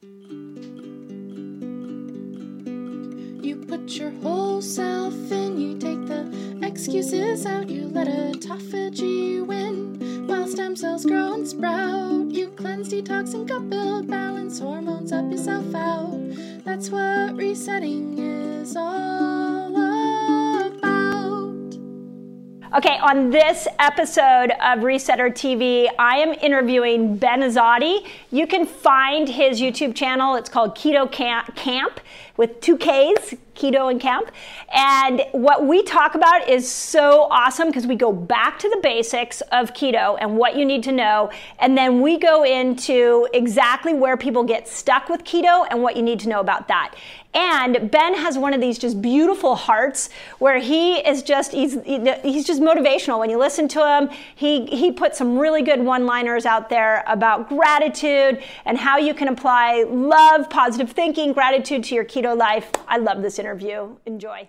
You put your whole self in, you take the excuses out, you let autophagy win. While stem cells grow and sprout, you cleanse, detox, and gut build, balance hormones up yourself out. That's what resetting is all Okay, on this episode of Resetter TV, I am interviewing Ben Azadi. You can find his YouTube channel. It's called Keto Kamp with two Ks, keto and camp. And what we talk about is so awesome because we go back to the basics of keto and what you need to know. And then we go into exactly where people get stuck with keto and what you need to know about that. And Ben has one of these just beautiful hearts where he is just he's he's just motivational when you listen to him. He he puts some really good one-liners out there about gratitude and how you can apply love, positive thinking, gratitude to your keto life. I love this interview. Enjoy.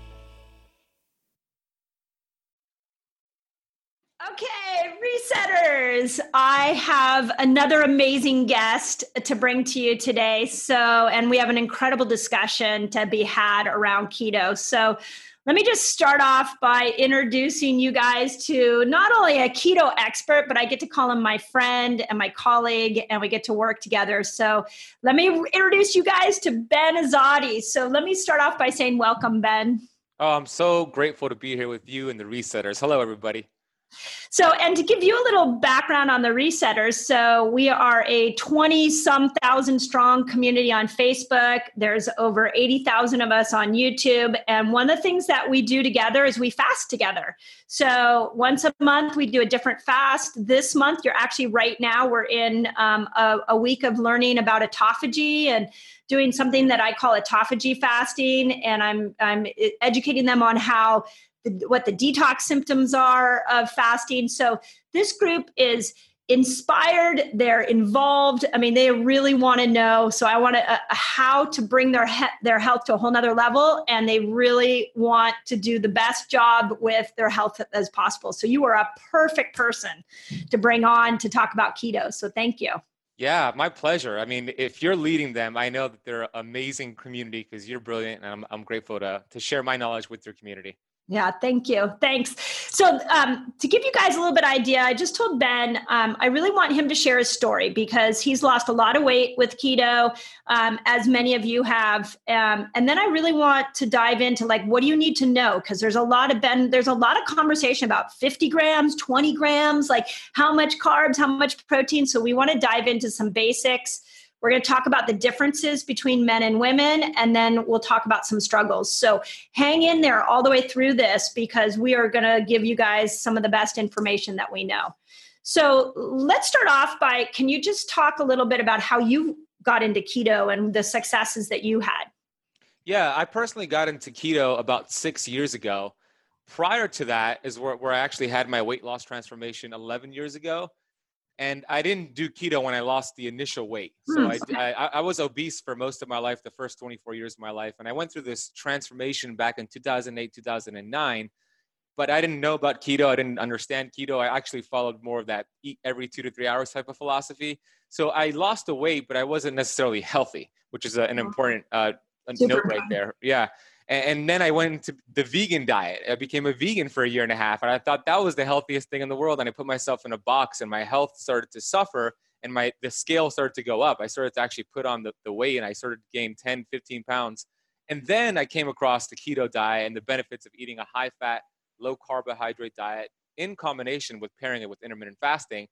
Okay, resetters. I have another amazing guest to bring to you today. So, and we have an incredible discussion to be had around keto. So, let me just start off by introducing you guys to not only a keto expert, but I get to call him my friend and my colleague, and we get to work together. So let me introduce you guys to Ben Azadi. So let me start off by saying, Welcome, Ben. Oh, I'm so grateful to be here with you and the Resetters. Hello, everybody. So, and to give you a little background on the resetters, so we are a 20 some thousand strong community on Facebook. There's over 80,000 of us on YouTube. And one of the things that we do together is we fast together. So, once a month, we do a different fast. This month, you're actually right now, we're in um, a, a week of learning about autophagy and doing something that I call autophagy fasting. And I'm, I'm educating them on how what the detox symptoms are of fasting. So this group is inspired. They're involved. I mean they really want to know. So i want to uh, how to bring their he- their health to a whole nother level and they really want to do the best job with their health as possible. So you are a perfect person to bring on to talk about keto. So thank you. Yeah my pleasure. I mean if you're leading them i know that they're an amazing community because you're brilliant and I'm, I'm grateful to, to share my knowledge with your community Yeah, thank you. Thanks. So, um, to give you guys a little bit idea, I just told Ben um, I really want him to share his story because he's lost a lot of weight with keto, um, as many of you have. Um, and then I really want to dive into like what do you need to know because there's a lot of Ben. There's a lot of conversation about 50 grams, 20 grams, like how much carbs, how much protein. So we want to dive into some basics. We're going to talk about the differences between men and women, and then we'll talk about some struggles. So hang in there all the way through this because we are going to give you guys some of the best information that we know. So let's start off by can you just talk a little bit about how you got into keto and the successes that you had? Yeah, I personally got into keto about six years ago. Prior to that is where, where I actually had my weight loss transformation 11 years ago and I didn't do keto when I lost the initial weight. So hmm. I, I, I, was obese for most of my life, the first 24 years of my life. And I went through this transformation back in 2008, 2009. But I didn't know about keto. I didn't understand keto. I actually followed more of that eat every two to three hours type of philosophy. So I lost the weight, but I wasn't necessarily healthy, which is a, an important uh, note right there. Yeah. And, then I went into the vegan diet. I became a vegan for a year and a half, and I thought that was the healthiest thing in the world. And I put myself in a box, and my health started to suffer, and my the scale started to go up. I started to actually put on the, the weight, and I started to gain 10, 15 pounds. And then I came across the keto diet and the benefits of eating a high fat, low carbohydrate diet in combination with pairing it with intermittent fasting.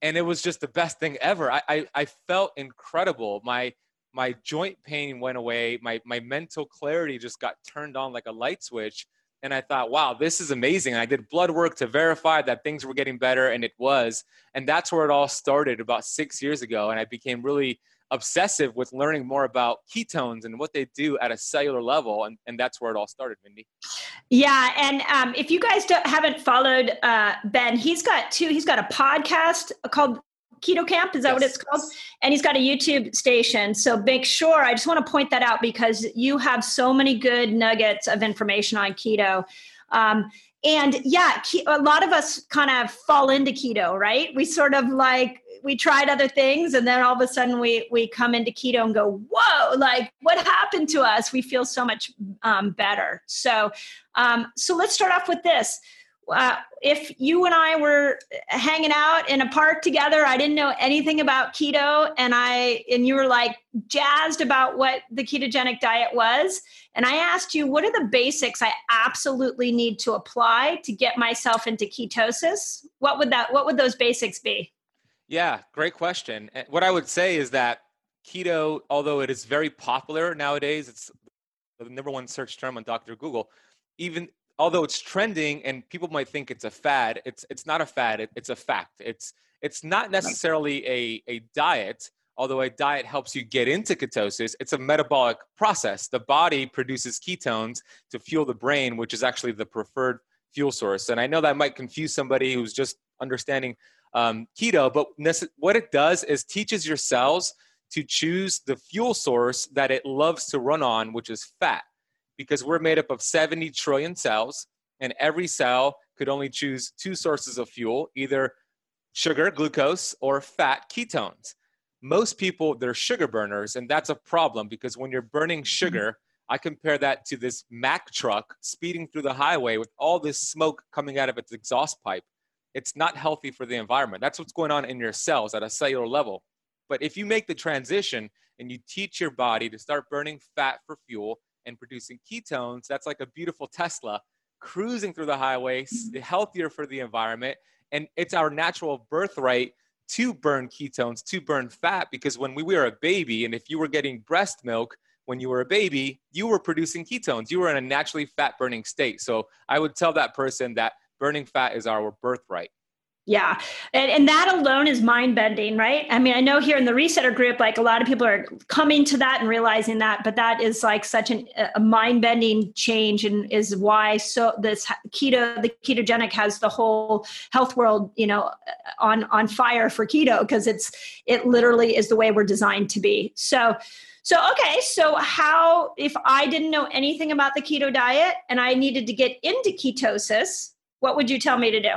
And it was just the best thing ever. I, I, I felt incredible. My my joint pain went away. My my mental clarity just got turned on like a light switch. And i thought wow this is amazing. And i did blood work to verify that things were getting better and it was. And that's where it all started about six years ago. And i became really obsessive with learning more about ketones and what they do at a cellular level. And, and that's where it all started mindy. Yeah. And um, if you guys haven't followed uh, ben he's got two he's got a podcast called Keto Kamp. Is that yes. what it's called? And he's got a YouTube station. So make sure, I just want to point that out because you have so many good nuggets of information on keto. Um, and yeah, a lot of us kind of fall into keto, right? We sort of like, we tried other things and then all of a sudden we we come into keto and go whoa like what happened to us we feel so much um, better so um, so let's start off with this uh, if you and I were hanging out in a park together, I didn't know anything about keto, and I and you were like jazzed about what the ketogenic diet was, and I asked you, what are the basics I absolutely need to apply to get myself into ketosis? What would that? What would those basics be? Yeah, great question. What I would say is that keto, although it is very popular nowadays, it's the number one search term on Dr. Google. Even although it's trending and people might think it's a fad, it's it's not a fad. It, it's a fact. It's it's not necessarily a a diet. Although a diet helps you get into ketosis, it's a metabolic process. The body produces ketones to fuel the brain, which is actually the preferred fuel source. And I know that might confuse somebody who's just understanding um, keto, but what it does is teaches your cells to choose the fuel source that it loves to run on, which is fat because we're made up of 70 trillion cells, and every cell could only choose two sources of fuel either sugar, glucose, or fat, ketones. Most people, they're sugar burners, and that's a problem because when you're burning mm-hmm. sugar, I compare that to this Mack truck speeding through the highway with all this smoke coming out of its exhaust pipe. It's not healthy for the environment. That's what's going on in your cells at a cellular level. But if you make the transition and you teach your body to start burning fat for fuel, and producing ketones, that's like a beautiful Tesla cruising through the highway, mm. healthier for the environment. And it's our natural birthright to burn ketones, to burn fat, because when we were a baby, and if you were getting breast milk when you were a baby, you were producing ketones. You were in a naturally fat burning state. So I would tell that person that burning fat is our birthright. Yeah. And, and that alone is mind bending, right? I mean, I know here in the resetter group, like a lot of people are coming to that and realizing that, but that is like such an, a mind bending change and is why so this keto, the ketogenic has the whole health world, you know, on, on fire for keto because it's, it literally is the way we're designed to be. So, so, okay, so how, if I didn't know anything about the keto diet and I needed to get into ketosis, what would you tell me to do?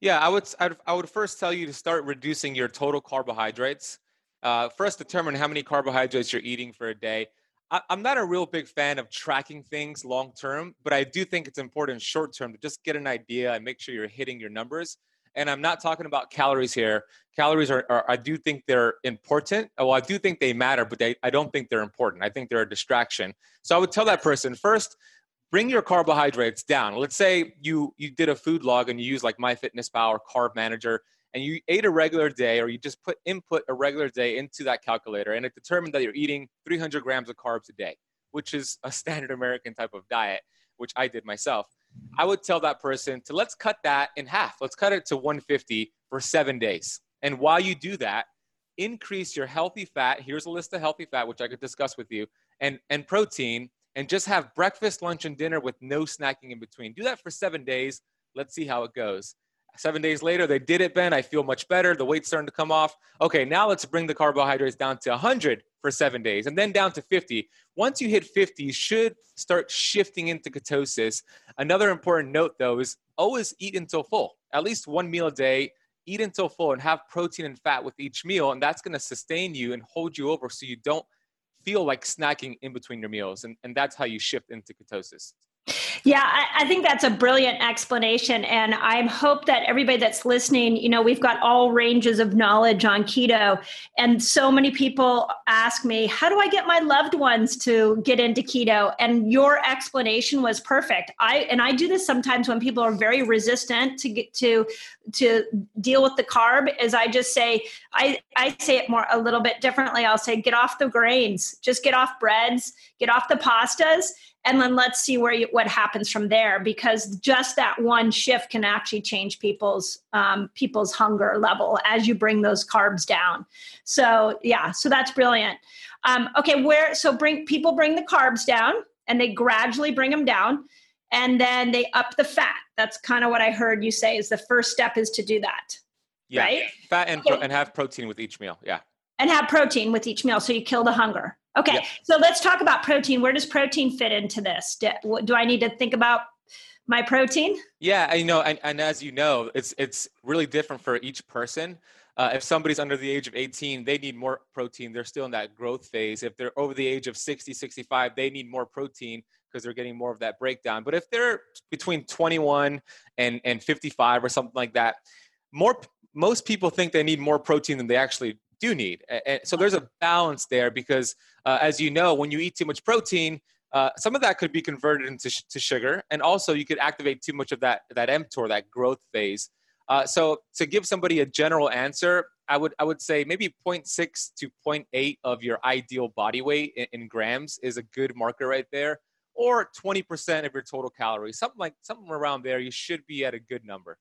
Yeah, I would, I'd, I would first tell you to start reducing your total carbohydrates. Uh, first, determine how many carbohydrates you're eating for a day. I, am not a real big fan of tracking things long term, but I do think it's important short term to just get an idea and make sure you're hitting your numbers. And I'm not talking about calories here. Calories are, are I do think they're important. Well, I do think they matter, but they, I don't think they're important. I think they're a distraction. So I would tell that person first, bring your carbohydrates down. Let's say you you did a food log and you use like MyFitnessPal or Carb Manager and you ate a regular day or you just put input a regular day into that calculator and it determined that you're eating 300 grams of carbs a day which is a standard american type of diet which i did myself. I would tell that person to let's cut that in half. Let's cut it to 150 for seven days. And while you do that increase your healthy fat. Here's a list of healthy fat which i could discuss with you and and protein and just have breakfast lunch and dinner with no snacking in between do that for seven days let's see how it goes Seven days later, they did it, Ben. I feel much better. The weight's starting to come off. Okay, now let's bring the carbohydrates down to 100 for seven days and then down to 50. Once you hit 50, you should start shifting into ketosis. Another important note, though, is always eat until full, at least one meal a day. Eat until full and have protein and fat with each meal. And that's going to sustain you and hold you over so you don't feel like snacking in between your meals. And, and that's how you shift into ketosis. Yeah, I, I, think that's a brilliant explanation. And I hope that everybody that's listening, you know, we've got all ranges of knowledge on keto. And so many people ask me, how do I get my loved ones to get into keto? And your explanation was perfect. I and I do this sometimes when people are very resistant to get to to deal with the carb, is I just say, I, I say it more a little bit differently. I'll say, get off the grains, just get off breads, get off the pastas and then let's see where you, what happens from there because just that one shift can actually change people's um, people's hunger level as you bring those carbs down. So yeah so that's brilliant. Um, okay where so bring people bring the carbs down and they gradually bring them down and then they up the fat. That's kind of what i heard you say is the first step is to do that yeah. right? Fat and, okay. pro- and have protein with each meal yeah. And have protein with each meal so you kill the hunger Okay, yeah. so let's talk about protein. Where does protein fit into this? Do, do I need to think about my protein? Yeah, you know, and, and as you know, it's it's really different for each person. Uh, if somebody's under the age of 18, they need more protein. They're still in that growth phase. If they're over the age of 60, 65, they need more protein because they're getting more of that breakdown. But if they're between 21 and, and 55 or something like that, more most people think they need more protein than they actually do need. And so there's a balance there because, uh, as you know, when you eat too much protein, uh, some of that could be converted into sh- to sugar, and also you could activate too much of that that mTOR, that growth phase. Uh, so to give somebody a general answer, I would I would say maybe 0.6 to 0.8 of your ideal body weight in, in grams is a good marker right there, or 20% of your total calories, something like something around there. You should be at a good number.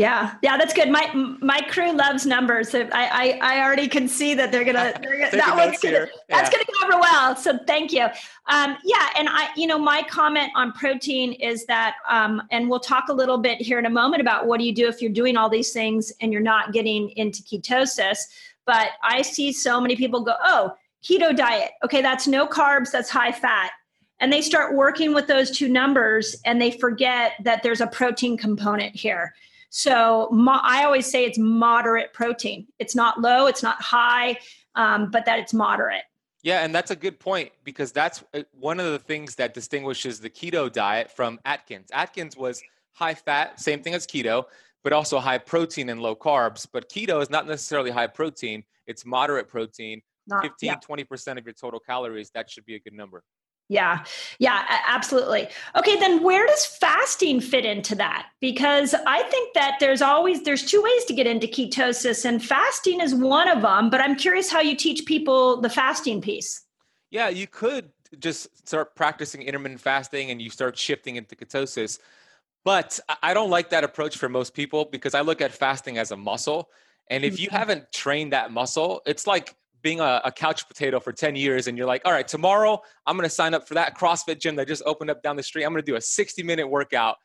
Yeah, yeah, that's good. My my crew loves numbers. I I, I already can see that they're gonna, they're gonna that one's gonna that's gonna go over well. So thank you. Um, yeah, and I you know my comment on protein is that, um, and we'll talk a little bit here in a moment about what do you do if you're doing all these things and you're not getting into ketosis. But I see so many people go, oh, keto diet. Okay, that's no carbs, that's high fat and they start working with those two numbers and they forget that there's a protein component here so mo- I always say it's moderate protein. It's not low, it's not high, um, but that it's moderate. Yeah, and that's a good point because that's uh, one of the things that distinguishes the keto diet from Atkins. Atkins was high fat, same thing as keto, but also high protein and low carbs. But keto is not necessarily high protein, it's moderate protein, not, 15, yeah. 20% of your total calories. That should be a good number. Yeah, yeah, absolutely. Okay, then where does fasting fit into that? Because I think that there's always there's two ways to get into ketosis, and fasting is one of them. But I'm curious how you teach people the fasting piece. Yeah, you could just start practicing intermittent fasting, and you start shifting into ketosis. But I don't like that approach for most people because I look at fasting as a muscle. And if you mm-hmm. haven't trained that muscle, it's like being a, a, couch potato for 10 years and you're like, all right, tomorrow I'm going to sign up for that CrossFit gym that just opened up down the street. I'm going to do a 60 minute workout.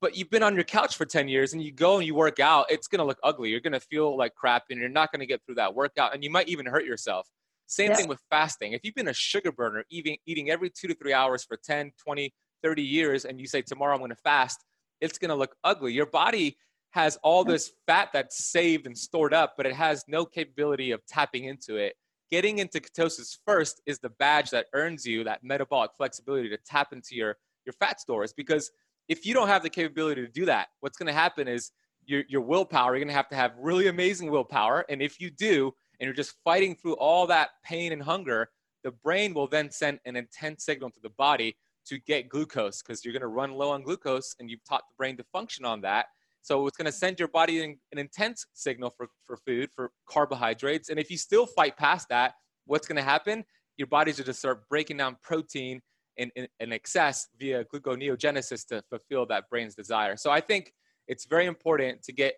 But you've been on your couch for 10 years and you go and you work out, it's going to look ugly. You're going to feel like crap and you're not going to get through that workout and you might even hurt yourself. Same yeah. thing with fasting. If you've been a sugar burner, eating, eating every two to three hours for 10, 20, 30 years, and you say, tomorrow I'm going to fast, it's going to look ugly. Your body has all this fat that's saved and stored up, but it has no capability of tapping into it. Getting into ketosis first is the badge that earns you that metabolic flexibility to tap into your your fat stores because if you don't have the capability to do that what's going to happen is your, your willpower you're going to have to have really amazing willpower. And if you do and you're just fighting through all that pain and hunger the brain will then send an intense signal to the body to get glucose because you're going to run low on glucose and you've taught the brain to function on that so it's going to send your body an, intense signal for, for food, for carbohydrates. And if you still fight past that, what's going to happen? Your body's going to start breaking down protein in, in, in excess via gluconeogenesis to fulfill that brain's desire. So I think it's very important to get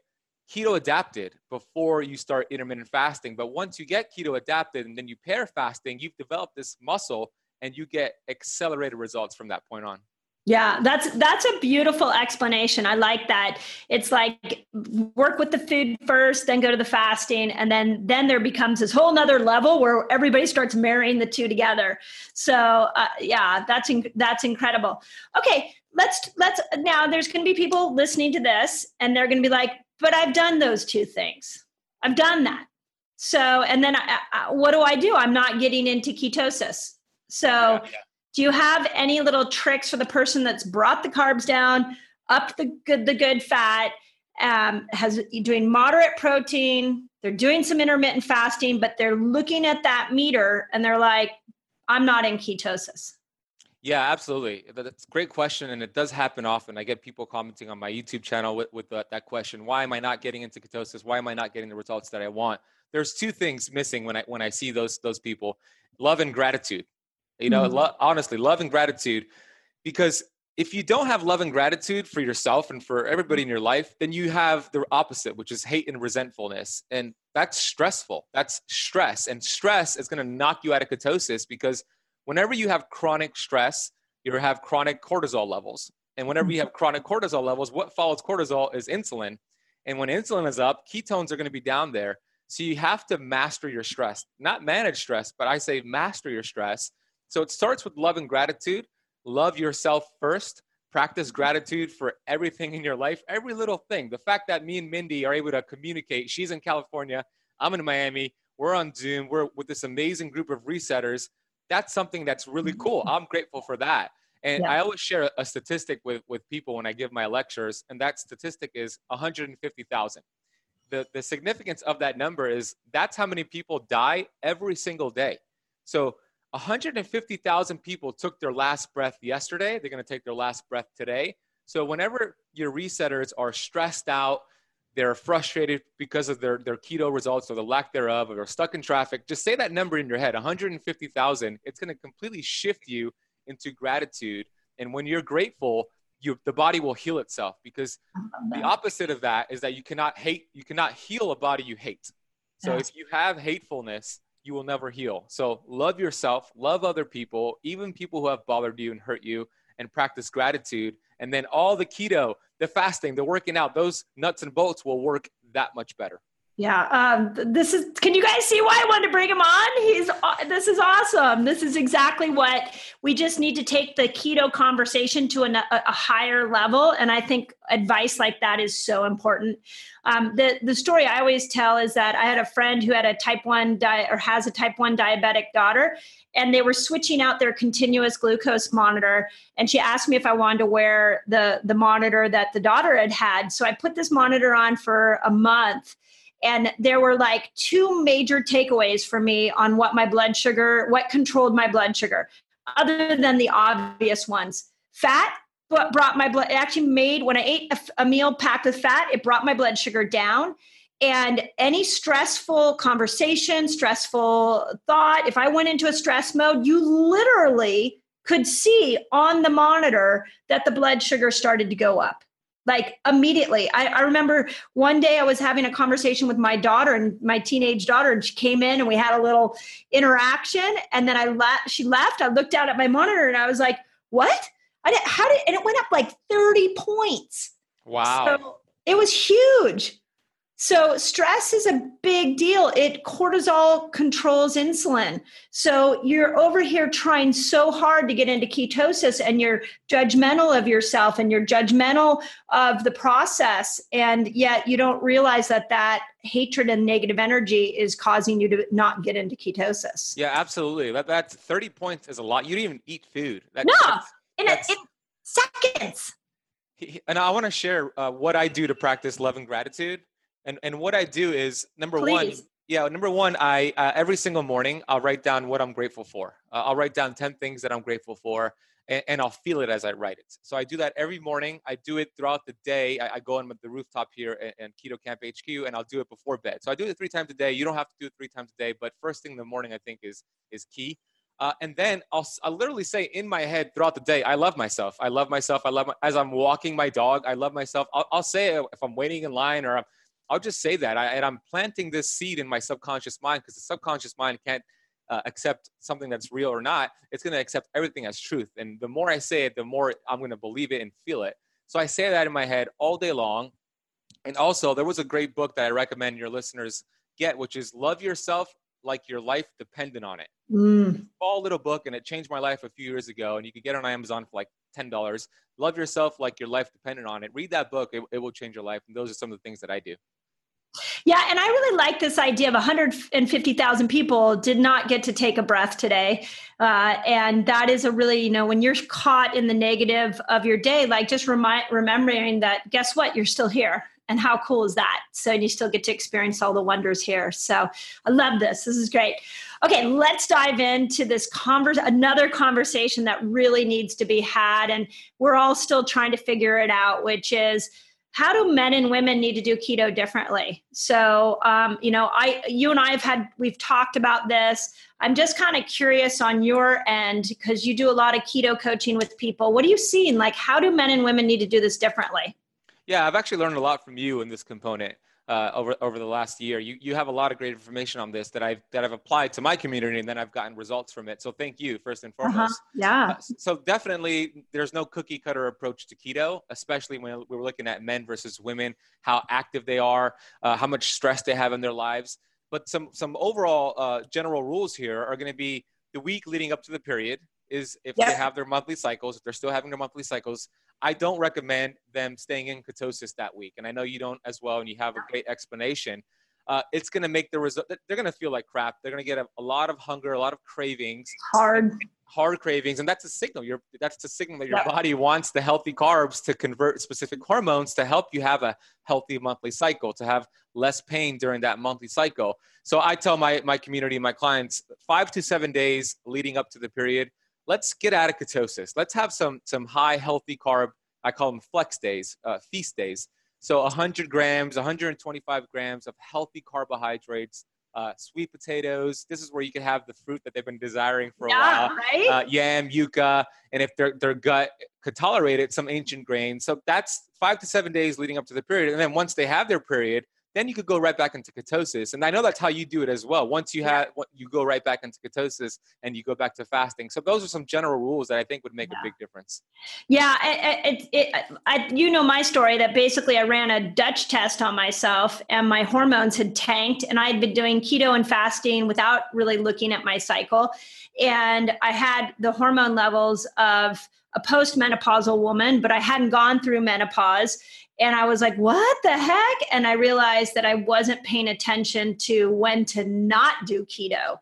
keto adapted before you start intermittent fasting. But once you get keto adapted and then you pair fasting, you've developed this muscle and you get accelerated results from that point on. Yeah, that's that's a beautiful explanation. I like that. It's like work with the food first, then go to the fasting, and then then there becomes this whole nother level where everybody starts marrying the two together. So uh, yeah, that's in, that's incredible. Okay, let's let's now. There's going to be people listening to this, and they're going to be like, "But I've done those two things. I've done that. So and then I, I, what do I do? I'm not getting into ketosis. So." Yeah, yeah do you have any little tricks for the person that's brought the carbs down, up the good the good fat, um, has doing moderate protein, they're doing some intermittent fasting, but they're looking at that meter and they're like, I'm not in ketosis. Yeah, absolutely. That's a great question, and it does happen often. I get people commenting on my YouTube channel with, with that, that question: Why am I not getting into ketosis? Why am I not getting the results that I want? There's two things missing when I when I see those those people: love and gratitude. You know, mm-hmm. lo- honestly, love and gratitude. Because if you don't have love and gratitude for yourself and for everybody in your life, then you have the opposite, which is hate and resentfulness. And that's stressful. That's stress. And stress is going to knock you out of ketosis because whenever you have chronic stress, you have chronic cortisol levels. And whenever you mm-hmm. have chronic cortisol levels, what follows cortisol is insulin. And when insulin is up, ketones are going to be down there. So you have to master your stress, not manage stress, but I say master your stress so it starts with love and gratitude. Love yourself first. Practice gratitude for everything in your life, every little thing. The fact that me and Mindy are able to communicate, she's in California, I'm in Miami, we're on Zoom, we're with this amazing group of resetters. That's something that's really mm-hmm. cool. I'm grateful for that. And yeah. I always share a statistic with, with people when I give my lectures, and that statistic is 150,000. The, the significance of that number is that's how many people die every single day. So 150,000 people took their last breath yesterday. They're going to take their last breath today. So, whenever your resetters are stressed out, they're frustrated because of their, their keto results or the lack thereof, or they're stuck in traffic, just say that number in your head 150,000. It's going to completely shift you into gratitude. And when you're grateful, you, the body will heal itself because the uh-huh. opposite of that is that you cannot hate, you cannot heal a body you hate. So, if you have hatefulness, you will never heal. So love yourself, love other people, even people who have bothered you and hurt you, and practice gratitude. And then all the keto, the fasting, the working out, those nuts and bolts will work that much better. Yeah, um, this is. Can you guys see why I wanted to bring him on? He's. Uh, this is awesome. This is exactly what we just need to take the keto conversation to a, a higher level, and I think advice like that is so important. Um, the the story I always tell is that I had a friend who had a type one di- or has a type one diabetic daughter, and they were switching out their continuous glucose monitor, and she asked me if I wanted to wear the the monitor that the daughter had had. So I put this monitor on for a month and there were like two major takeaways for me on what my blood sugar, what controlled my blood sugar, other than the obvious ones. Fat brought my blood, it actually made, when I ate a, a meal packed with fat, it brought my blood sugar down. And any stressful conversation, stressful thought, if I went into a stress mode, you literally could see on the monitor that the blood sugar started to go up like immediately. I, I, remember one day I was having a conversation with my daughter and my teenage daughter, and she came in and we had a little interaction. And then I left, she left. I looked down at my monitor and I was like, what? I did, how did, and it went up like 30 points. Wow. So it was huge. So, stress is a big deal. It cortisol controls insulin. So, you're over here trying so hard to get into ketosis and you're judgmental of yourself and you're judgmental of the process. And yet, you don't realize that that hatred and negative energy is causing you to not get into ketosis. Yeah, absolutely. That, that's 30 points is a lot. You didn't even eat food. That, no, that's, in, that's, in seconds. And I want to share uh, what I do to practice love and gratitude and and what I do is number Please. one, yeah, number one, I uh, every single morning I'll write down what I'm grateful for. Uh, I'll write down ten things that I'm grateful for, and, and, I'll feel it as I write it. So I do that every morning. I do it throughout the day. I, I go on the rooftop here and Keto Kamp HQ, and I'll do it before bed. So I do it three times a day. You don't have to do it three times a day, but first thing in the morning I think is is key. Uh, and then I'll, I'll literally say in my head throughout the day, I love myself. I love myself. I love my, as I'm walking my dog. I love myself. I'll, I'll say it if I'm waiting in line or I'm I'll just say that. I, and I'm planting this seed in my subconscious mind because the subconscious mind can't uh, accept something that's real or not. It's going to accept everything as truth. And the more I say it, the more I'm going to believe it and feel it. So I say that in my head all day long. And also, there was a great book that I recommend your listeners get, which is Love Yourself Like Your Life Dependent on It. Mm. Small little book, and it changed my life a few years ago. And you can get it on Amazon for like $10. Love Yourself Like Your Life Dependent on It. Read that book, it, it will change your life. And those are some of the things that I do. Yeah, and I really like this idea of 150,000 people did not get to take a breath today. Uh, and that is a really, you know, when you're caught in the negative of your day, like just remind, remembering that guess what, you're still here. And how cool is that? So you still get to experience all the wonders here. So I love this. This is great. Okay, let's dive into this converse another conversation that really needs to be had. And we're all still trying to figure it out, which is how do men and women need to do keto differently? So um, you know i you and i have had we've talked about this. I'm just kind of curious on your end because you do a lot of keto coaching with people. What are you seeing like how do men and women need to do this differently? Yeah i've actually learned a lot from you in this component uh, over over the last year. You you have a lot of great information on this that I've that I've applied to my community, and then I've gotten results from it. So thank you first and uh-huh. foremost. Uh-huh. Yeah. Uh, so definitely, there's no cookie cutter approach to keto, especially when we're looking at men versus women, how active they are, uh, how much stress they have in their lives. But some some overall uh, general rules here are going to be the week leading up to the period is if they have their monthly cycles, if they're still having their monthly cycles, I don't recommend them staying in ketosis that week. And I know you don't as well, and you have a great explanation. Uh, it's going to make the result, they're going to feel like crap. They're going to get a, a, lot of hunger, a lot of cravings. Hard. Hard cravings. And that's a signal. You're, that's the signal that your yeah. body wants the healthy carbs to convert specific hormones to help you have a healthy monthly cycle, to have less pain during that monthly cycle. So I tell my, my community, my clients, five to seven days leading up to the period, let's get out of ketosis. Let's have some some high healthy carb. I call them flex days, uh, feast days. So 100 grams, 125 grams of healthy carbohydrates, uh, sweet potatoes. This is where you can have the fruit that they've been desiring for a yeah, while. Right? Uh, yam, yucca, and if their, their gut could tolerate it, some ancient grains. So that's five to seven days leading up to the period. And then once they have their period, then you could go right back into ketosis. And I know that's how you do it as well. Once you have, you go right back into ketosis and you go back to fasting. So those are some general rules that I think would make yeah. a big difference. Yeah, it, it, it, I, you know my story that basically I ran a Dutch test on myself and my hormones had tanked, and I had been doing keto and fasting without really looking at my cycle, and I had the hormone levels of a postmenopausal woman, but I hadn't gone through menopause. And I was like, what the heck? And I realized that I wasn't paying attention to when to not do keto.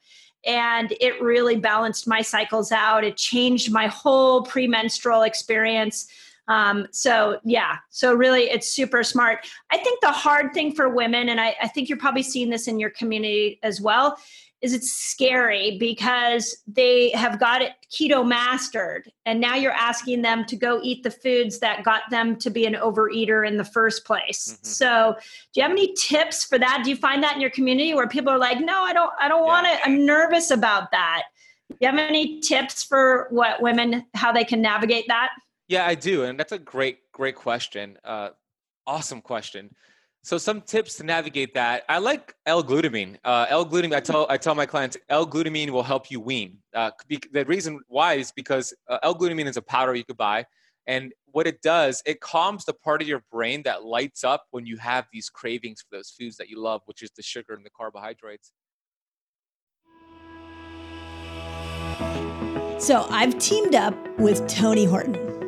And it really balanced my cycles out. It changed my whole premenstrual experience. Um, so, yeah, so really it's super smart. I think the hard thing for women, and I, I think you're probably seeing this in your community as well, is it's scary because they have got it keto mastered. And now you're asking them to go eat the foods that got them to be an overeater in the first place. Mm-hmm. so do you have any tips for that? Do you find that in your community where people are like no i don't i don't yeah. want it i'm nervous about that. Do you have any tips for what women how they can navigate that? Yeah i do and that's a great great question. Uh, awesome question so some tips to navigate that. I like L-glutamine. Uh, L-glutamine. I tell I tell my clients L-glutamine will help you wean. Uh, the reason why is because uh, L-glutamine is a powder you could buy, And what it does, it calms the part of your brain that lights up when you have these cravings for those foods that you love, which is the sugar and the carbohydrates. So I've teamed up with Tony Horton.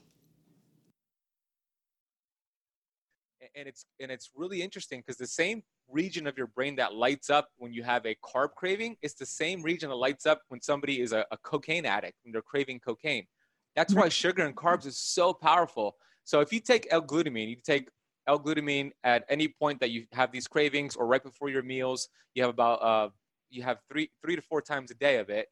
And it's and it's really interesting because the same region of your brain that lights up when you have a carb craving is the same region that lights up when somebody is a, a cocaine addict when they're craving cocaine. That's why sugar and carbs is so powerful. So if you take L-glutamine, you take L-glutamine at any point that you have these cravings or right before your meals, you have about uh, you have three three to four times a day of it.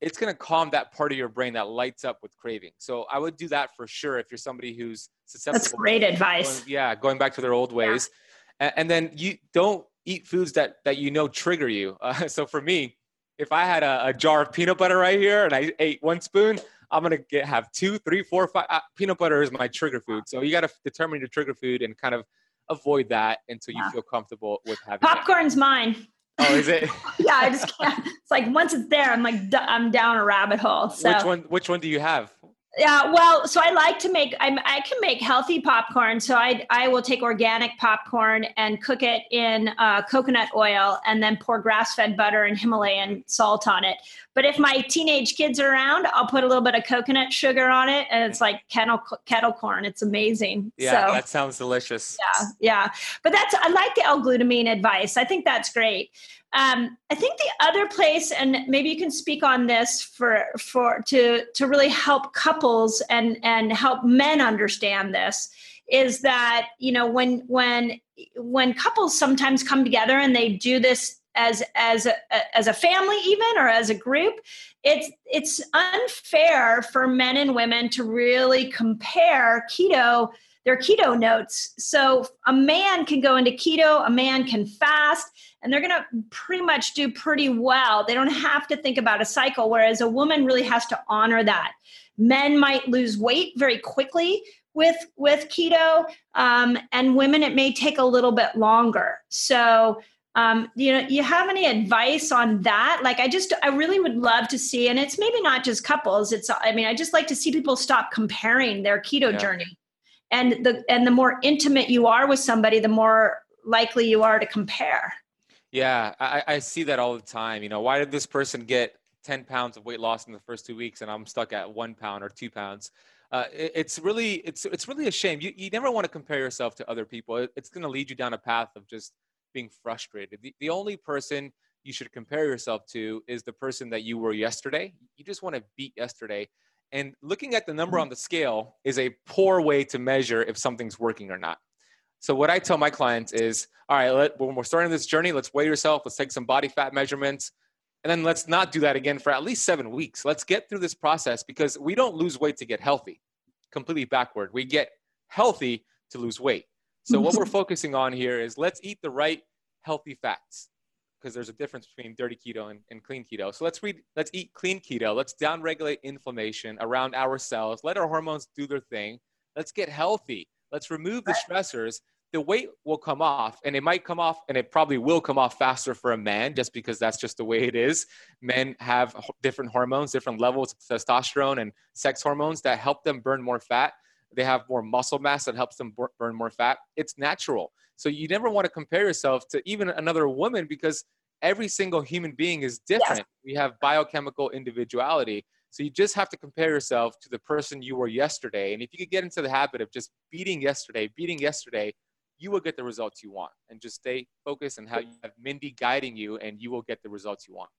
It's going to calm that part of your brain that lights up with craving. So I would do that for sure if you're somebody who's susceptible. That's great advice. Going, yeah, going back to their old ways. Yeah and, then you don't eat foods that that you know trigger you. Uh, so for me, if I had a, a, jar of peanut butter right here and I ate one spoon, I'm gonna get have two, three, four, five. Uh, peanut butter is my trigger food. So you got to determine your trigger food and kind of avoid that until you yeah. feel comfortable with having popcorn's mine. Oh, is it? yeah, I just can't. It's like once it's there, I'm like I'm down a rabbit hole. So. Which one? Which one do you have? Yeah, well, so I like to make I'm, I can make healthy popcorn. So I I will take organic popcorn and cook it in uh, coconut oil and then pour grass fed butter and Himalayan salt on it. But if my teenage kids are around, I'll put a little bit of coconut sugar on it, and it's like kettle kettle corn. It's amazing. Yeah, so, that sounds delicious. Yeah, yeah. But that's I like the L-glutamine advice. I think that's great. Um, I think the other place, and maybe you can speak on this for for to to really help couples and and help men understand this, is that you know when when when couples sometimes come together and they do this as as a, as a family even or as a group it's it's unfair for men and women to really compare keto their keto notes. So a man can go into keto, a man can fast, and they're going to pretty much do pretty well. They don't have to think about a cycle, whereas a woman really has to honor that. Men might lose weight very quickly with with keto, um, and women it may take a little bit longer. So um, you know you have any advice on that like i just i really would love to see and it's maybe not just couples it's i mean i just like to see people stop comparing their keto yeah. journey and the and the more intimate you are with somebody the more likely you are to compare yeah I, I see that all the time you know why did this person get 10 pounds of weight loss in the first two weeks and i'm stuck at one pound or two pounds? Uh, it, it's really it's it's really a shame. You, you never want to compare yourself to other people. It, it's going to lead you down a path of just being frustrated. The, the only person you should compare yourself to is the person that you were yesterday. You just want to beat yesterday. And looking at the number mm-hmm. on the scale is a poor way to measure if something's working or not. So what I tell my clients is, all right, let, when we're starting this journey, let's weigh yourself, let's take some body fat measurements, and then let's not do that again for at least seven weeks. Let's get through this process because we don't lose weight to get healthy. Completely backward. We get healthy to lose weight. So what we're focusing on here is let's eat the right healthy fats. because there's a difference between dirty keto and, and clean keto. So let's read, let's eat clean keto. Let's downregulate inflammation around our cells. Let our hormones do their thing. Let's get healthy. Let's remove the stressors. The weight will come off, and it might come off, and it probably will come off faster for a man, just because that's just the way it is. Men have different hormones, different levels of testosterone and sex hormones that help them burn more fat. They have more muscle mass that helps them burn more fat. It's natural. So you never want to compare yourself to even another woman because every single human being is different. Yes. We have biochemical individuality. So you just have to compare yourself to the person you were yesterday. And if you could get into the habit of just beating yesterday, beating yesterday, you will get the results you want. And just stay focused and have Mindy guiding you, and you will get the results you want.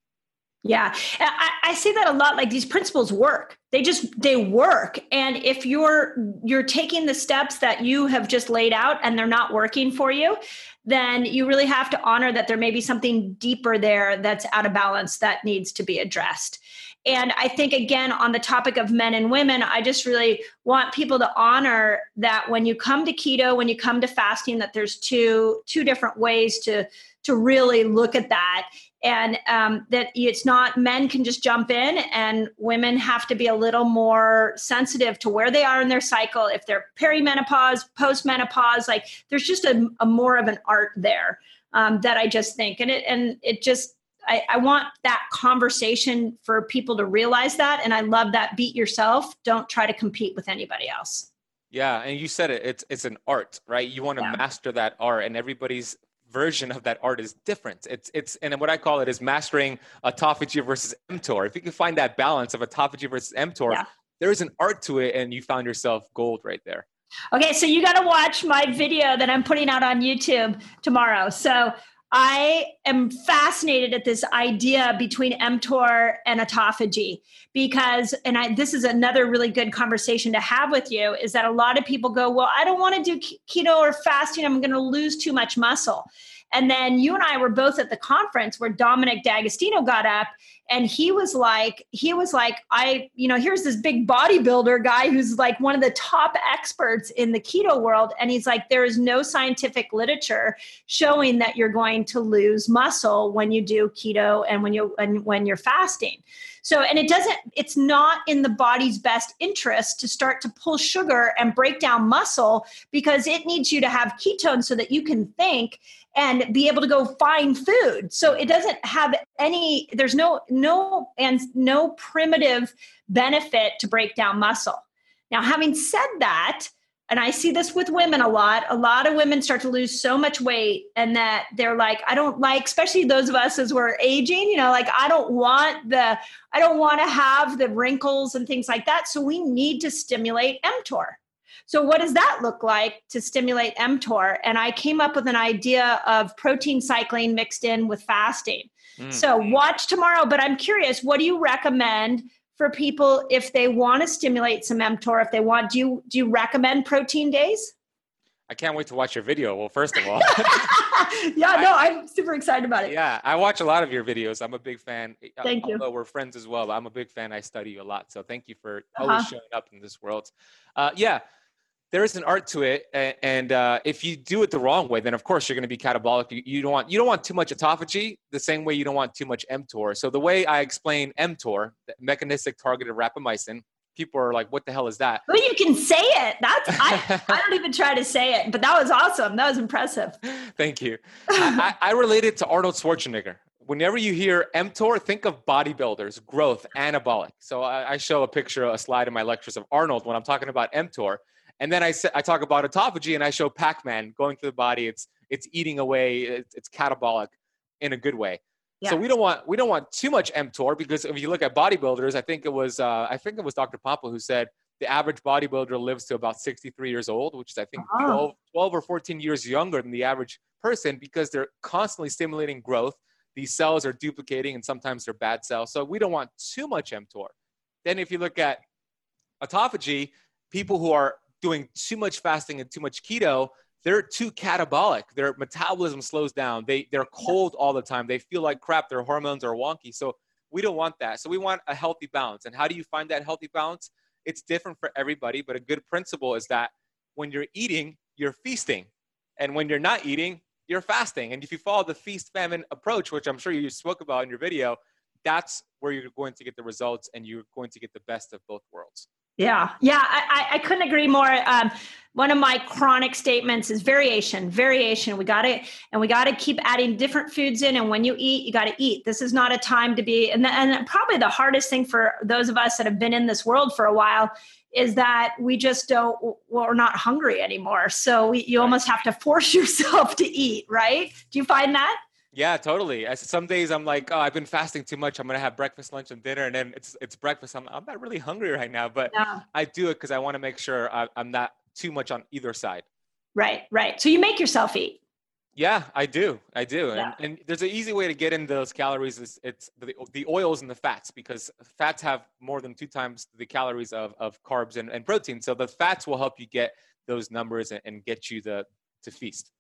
Yeah, I, I see that a lot. Like these principles work; they just they work. And if you're you're taking the steps that you have just laid out and they're not working for you, then you really have to honor that there may be something deeper there that's out of balance that needs to be addressed. And I think again on the topic of men and women, I just really want people to honor that when you come to keto, when you come to fasting, that there's two two different ways to to really look at that and um, that it's not men can just jump in and women have to be a little more sensitive to where they are in their cycle if they're perimenopause postmenopause like there's just a, a more of an art there um, that i just think and it and it just I, I want that conversation for people to realize that and i love that beat yourself don't try to compete with anybody else yeah, and you said it. It's it's an art, right? You want to yeah. master that art, and everybody's version of that art is different. It's it's and what I call it is mastering autophagy versus mTOR. If you can find that balance of autophagy versus mTOR, yeah. there is an art to it, and you found yourself gold right there. Okay, so you got to watch my video that I'm putting out on YouTube tomorrow. So I am fascinated at this idea between mTOR and autophagy because, and I, this is another really good conversation to have with you, is that a lot of people go, Well, I don't want to do keto or fasting. I'm going to lose too much muscle. And then you and I were both at the conference where Dominic D'Agostino got up and he was like, he was like, I, you know, here's this big bodybuilder guy who's like one of the top experts in the keto world. And he's like, there is no scientific literature showing that you're going to lose muscle when you do keto and when you and when you're fasting. So, and it doesn't, it's not in the body's best interest to start to pull sugar and break down muscle because it needs you to have ketones so that you can think and be able to go find food. So it doesn't have any, there's no, no, and no primitive benefit to break down muscle. Now, having said that, and I see this with women a lot. A lot of women start to lose so much weight, and that they're like, I don't like, especially those of us as we're aging, you know, like I don't want the, I don't want to have the wrinkles and things like that. So we need to stimulate mTOR. So what does that look like to stimulate mTOR? And I came up with an idea of protein cycling mixed in with fasting. Mm. So watch tomorrow, but I'm curious, what do you recommend? for people if they want to stimulate some mTOR? If they want, do you do you recommend protein days? I can't wait to watch your video. Well, first of all, yeah, no, I'm super excited about it. Yeah, I watch a lot of your videos. I'm a big fan. Uh, thank you. We're friends as well, I'm a big fan. I study you a lot, so thank you for uh-huh. always showing up in this world. Uh, yeah, there is an art to it, and uh, if you do it the wrong way, then of course you're going to be catabolic. You, you, don't want you don't want too much autophagy, the same way you don't want too much mTOR. So the way I explain mTOR, mechanistic targeted rapamycin, people are like, "What the hell is that?" Well, you can say it. That's I, I don't even try to say it, but that was awesome. That was impressive. Thank you. I, I, I relate it to Arnold Schwarzenegger whenever you hear mTOR, think of bodybuilders, growth, anabolic. So I, I, show a picture, a slide in my lectures of Arnold when I'm talking about mTOR. And then I, said I talk about autophagy and I show Pac-Man going through the body. It's, it's eating away. It's, it's catabolic in a good way. Yeah. So we don't want we don't want too much mTOR because if you look at bodybuilders, I think it was uh, I think it was Dr. Pompa who said the average bodybuilder lives to about 63 years old, which is I think uh-huh. 12, 12 or 14 years younger than the average person because they're constantly stimulating growth. These cells are duplicating and sometimes they're bad cells. So we don't want too much mTOR. Then if you look at autophagy, people who are doing too much fasting and too much keto, they're too catabolic. Their metabolism slows down. They they're cold all the time. They feel like crap. Their hormones are wonky. So we don't want that. So we want a healthy balance. And how do you find that healthy balance? It's different for everybody, but a good principle is that when you're eating, you're feasting. And when you're not eating, you're fasting. And if you follow the feast famine approach, which I'm sure you spoke about in your video, that's where you're going to get the results and you're going to get the best of both worlds. Yeah, yeah, I, I couldn't agree more. Um, one of my chronic statements is variation, variation. We got it, and we got to keep adding different foods in. And when you eat, you got to eat. This is not a time to be. And, the, and probably the hardest thing for those of us that have been in this world for a while is that we just don't, well, we're not hungry anymore. So we, you almost have to force yourself to eat, right? Do you find that? Yeah, totally. some days I'm like, oh, I've been fasting too much. I'm gonna have breakfast, lunch, and dinner, and then it's it's breakfast. I'm I'm not really hungry right now, but yeah. I do it because I want to make sure I, I'm not too much on either side. Right, right. So you make yourself eat. Yeah, I do. I do. Yeah. And, and there's an easy way to get in those calories. Is it's the, the oils and the fats because fats have more than two times the calories of, of carbs and, and protein. So the fats will help you get those numbers and, and get you the to feast.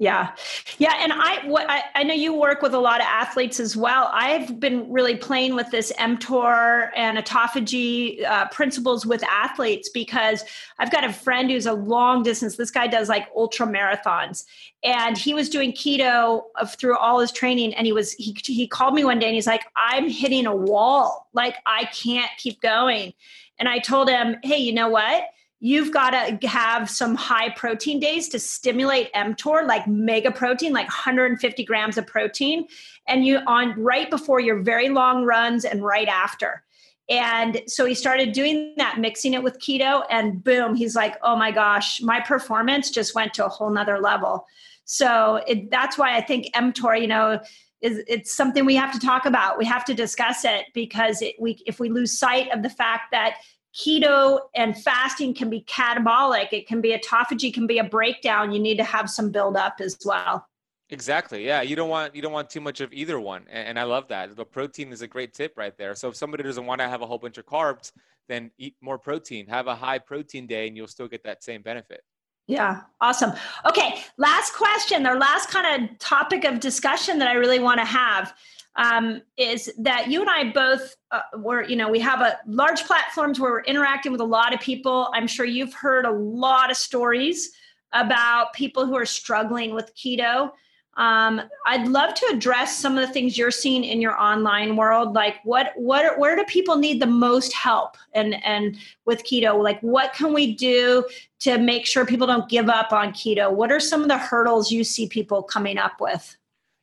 Yeah. Yeah. And I, what I, I, know you work with a lot of athletes as well. I've been really playing with this mTOR and autophagy uh, principles with athletes because I've got a friend who's a long distance. This guy does like ultra marathons and he was doing keto of, through all his training. And he was, he, he called me one day and he's like, I'm hitting a wall. Like I can't keep going. And I told him, Hey, you know what? You've got to have some high protein days to stimulate mTOR, like mega protein, like 150 grams of protein, and you on right before your very long runs and right after. And so he started doing that, mixing it with keto, and boom, he's like, oh my gosh, my performance just went to a whole nother level. So it, that's why I think mTOR, you know, is it's something we have to talk about. We have to discuss it because it, we, if we lose sight of the fact that keto and fasting can be catabolic. It can be autophagy can be a breakdown. You need to have some build up as well. Exactly. Yeah you don't want you don't want too much of either one and, and i love that. The protein is a great tip right there. So if somebody doesn't want to have a whole bunch of carbs then eat more protein. Have a high protein day and you'll still get that same benefit. Yeah, awesome. Okay, last question, our last kind of topic of discussion that I really want to have um, is that you and I both uh, were, you know, we have a large platforms where we're interacting with a lot of people. I'm sure you've heard a lot of stories about people who are struggling with keto. Um, I'd love to address some of the things you're seeing in your online world. Like, what, what, where do people need the most help? And and with keto, like, what can we do to make sure people don't give up on keto? What are some of the hurdles you see people coming up with?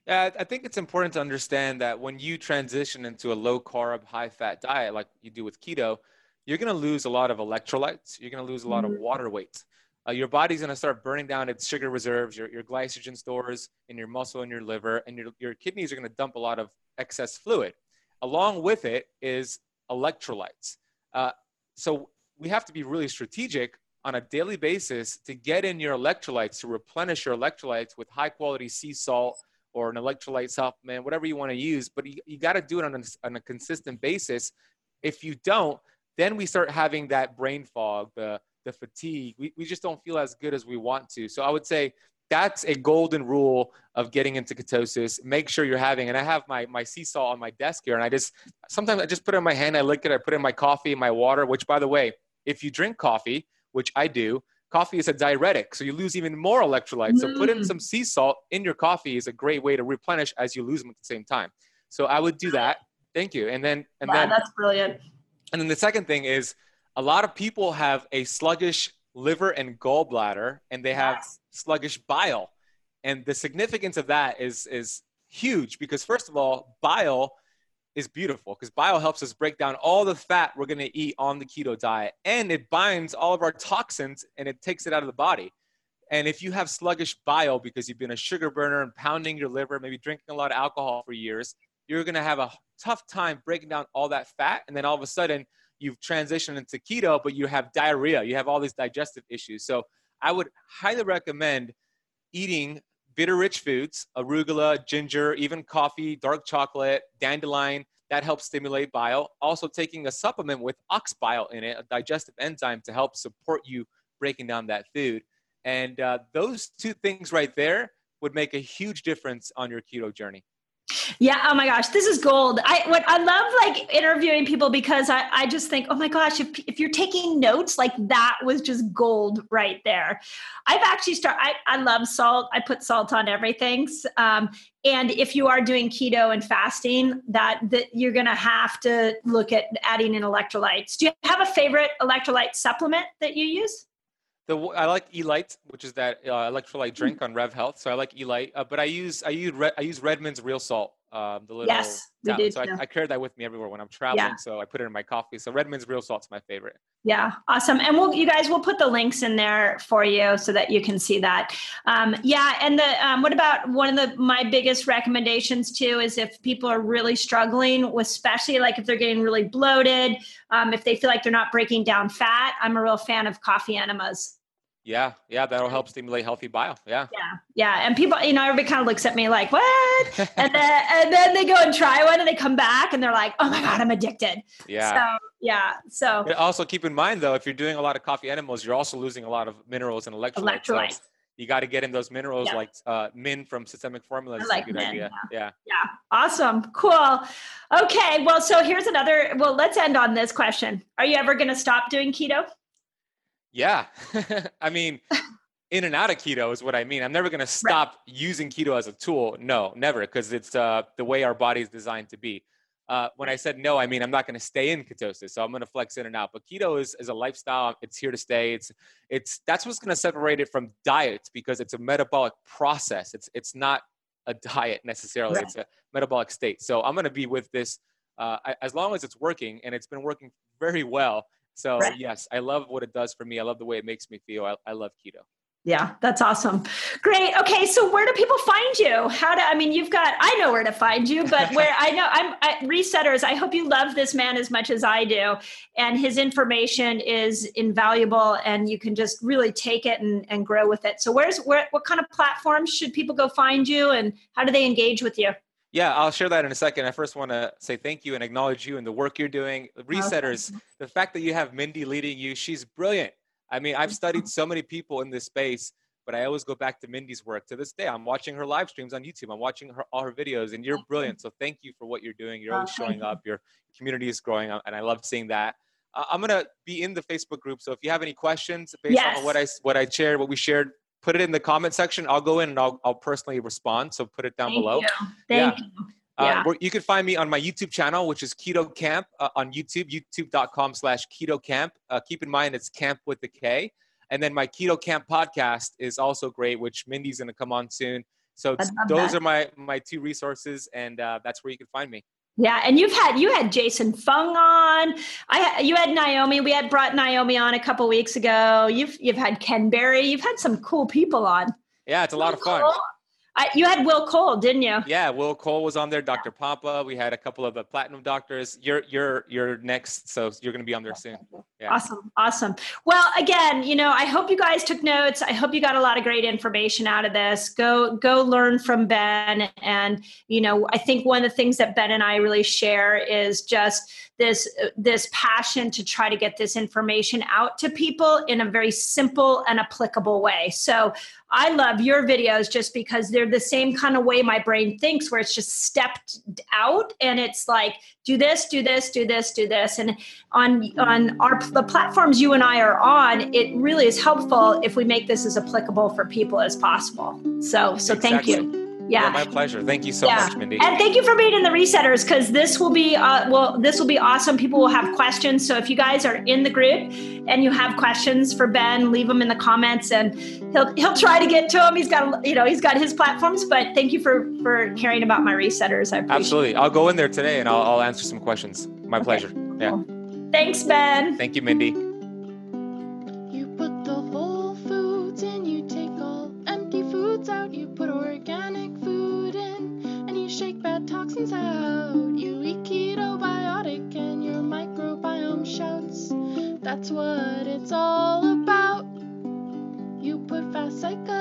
Yeah, I think it's important to understand that when you transition into a low carb, high fat diet like you do with keto, you're going to lose a lot of electrolytes. You're going to lose a lot of mm-hmm. water weight. Uh, your body's going to start burning down its sugar reserves, your, your glycogen stores in your muscle and your liver, and your, your kidneys are going to dump a lot of excess fluid. Along with it is electrolytes. Uh, so we have to be really strategic on a daily basis to get in your electrolytes, to replenish your electrolytes with high quality sea salt or an electrolyte supplement, whatever you want to use, but you, you got to do it on a, on a consistent basis. If you don't, then we start having that brain fog, the, the fatigue. We, we just don't feel as good as we want to. So I would say that's a golden rule of getting into ketosis. Make sure you're having, and I have my, my sea salt on my desk here, and I just, sometimes I just put it in my hand, I lick it, I put it in my coffee, my water, which by the way, if you drink coffee, which I do, coffee is a diuretic, so you lose even more electrolytes. So put in mm. some sea salt in your coffee is a great way to replenish as you lose them at the same time. So I would do that. Thank you. And then and wow, then that's brilliant. And then the second thing is a lot of people have a sluggish liver and gallbladder and they have yes. sluggish bile. And the significance of that is is huge because first of all, bile is beautiful because bile helps us break down all the fat we're going to eat on the keto diet and it binds all of our toxins and it takes it out of the body. And if you have sluggish bile because you've been a sugar burner and pounding your liver, maybe drinking a lot of alcohol for years, you're going to have a tough time breaking down all that fat. And then all of a sudden, you've transitioned into keto, but you have diarrhea, you have all these digestive issues. So I would highly recommend eating bitter rich foods, arugula, ginger, even coffee, dark chocolate, dandelion, that helps stimulate bile. Also, taking a supplement with ox bile in it, a digestive enzyme to help support you breaking down that food. And uh, those two things right there would make a huge difference on your keto journey. Yeah. Oh my gosh, this is gold. I what I love like interviewing people because I, I just think, oh my gosh, if if you're taking notes, like that was just gold right there. I've actually started. I, I love salt. I put salt on everything. Um, and if you are doing keto and fasting, that that you're gonna have to look at adding in electrolytes. Do you have a favorite electrolyte supplement that you use? The I like Elite, which is that uh, electrolyte Hmm. drink on Rev Health. So I like Elite, uh, but I use I use Re- I use Redmond's Real Salt. Um, the little Yes, we tablet. do so I. I carry that with me everywhere when I'm traveling. So I put it in my coffee. So Redmond's Real Salt's my favorite. Yeah, awesome. And we'll, you guys, we'll put the links in there for you so that you can see that. Um, yeah, and the um, what about one of the my biggest recommendations too is if people are really struggling, with, especially like if they're getting really bloated, um, if they feel like they're not breaking down fat. I'm a real fan of coffee enemas. Yeah, yeah, that'll help stimulate healthy bile. Yeah. Yeah, yeah. And people, you know, everybody kind of looks at me like, "What?" and then and then they go and try one, and they come back, and they're like, "Oh my god, I'm addicted." Yeah. So yeah. So But also keep in mind though, if you're doing a lot of coffee enemas, you're also losing a lot of minerals and electrolytes. So Electrolytes. you got to get in those minerals Yeah. like uh, Min from Systemic Formulas. I like a good Min, idea. Yeah. Yeah, awesome, cool. Okay, well, so here's another. Well, let's end on this question: Are you ever going to stop doing keto? Yeah. I mean, in and out of keto is what I mean. I'm never going to stop using keto as a tool. No, never, because it's uh, the way our body is designed to be. Uh, when I said no, I mean I'm not going to stay in ketosis, so I'm going to flex in and out. But keto is, is a lifestyle; it's here to stay. It's it's that's what's going to separate it from diets because it's a metabolic process. It's it's not a diet necessarily; Right. it's a metabolic state. So I'm going to be with this uh, I- as long as it's working, and it's been working very well. So Right. yes, I love what it does for me. I love the way it makes me feel. I, I love keto. Yeah, that's awesome. Great. Okay, so where do people find you? How do I mean? You've got. I know where to find you, but where I know I'm I, resetters. I hope you love this man as much as I do, and his information is invaluable, and you can just really take it and, and grow with it. So, where's where? What kind of platforms should people go find you, and how do they engage with you? Yeah, I'll share that in a second. I first want to say thank you and acknowledge you and the work you're doing. Resetters, the fact that you have Mindy leading you, she's brilliant. I mean, I've studied so many people in this space, but I always go back to Mindy's work. To this day, I'm watching her live streams on YouTube. I'm watching her all her videos, and you're brilliant. So thank you for what you're doing. You're always showing up. Your community is growing, and I love seeing that. Uh, I'm gonna be in the Facebook group, so if you have any questions based Yes. on what I what I shared, what we shared, put it in the comment section. I'll go in and I'll I'll personally respond. So put it down Thank below. you. Thank you. Uh, Yeah. where- you can find me on my YouTube channel, which is Keto Kamp uh, on YouTube, youtube.com slash Keto Kamp. Uh, keep in mind, it's camp with the K. And then my Keto Kamp podcast is also great, which Mindy's going to come on soon. So those that. are my, my two resources, and uh, that's where you can find me. Yeah, and you've had you had Jason Fung on. I you had Naomi. We had brought Naomi on a couple weeks ago. You've you've had Ken Berry. You've had some cool people on. Yeah, it's a lot of fun. Cole. I, you had Will Cole, didn't you? Yeah, Will Cole was on there, Dr. Pompa. We had a couple of the platinum doctors. You're you're you're next, so you're going to be on there soon. Yeah. Awesome, awesome. Well, again, you know, I hope you guys took notes. I hope you got a lot of great information out of this. Go go learn from Ben, and you know, I think one of the things that Ben and I really share is just this this passion to try to get this information out to people in a very simple and applicable way. So I love your videos just because they're the same kind of way my brain thinks, where it's just stepped out and it's like, do this, do this, do this, do this. And on on our the platforms you and I are on, it really is helpful if we make this as applicable for people as possible. So so thank you. Yeah. my pleasure. Thank you so Yeah. much, Mindy. And thank you for being in the resetters because this will be uh, well, this will be awesome. People will have questions. So if you guys are in the group and you have questions for Ben, leave them in the comments, and he'll he'll try to get to them. He's got you know he's got his platforms. But thank you for for caring about my resetters. I appreciate. Absolutely. I'll go in there today and I'll, I'll answer some questions. My pleasure. Yeah. it. Thanks, Ben. Thank you, Mindy. That's what it's all about. You put fast cycling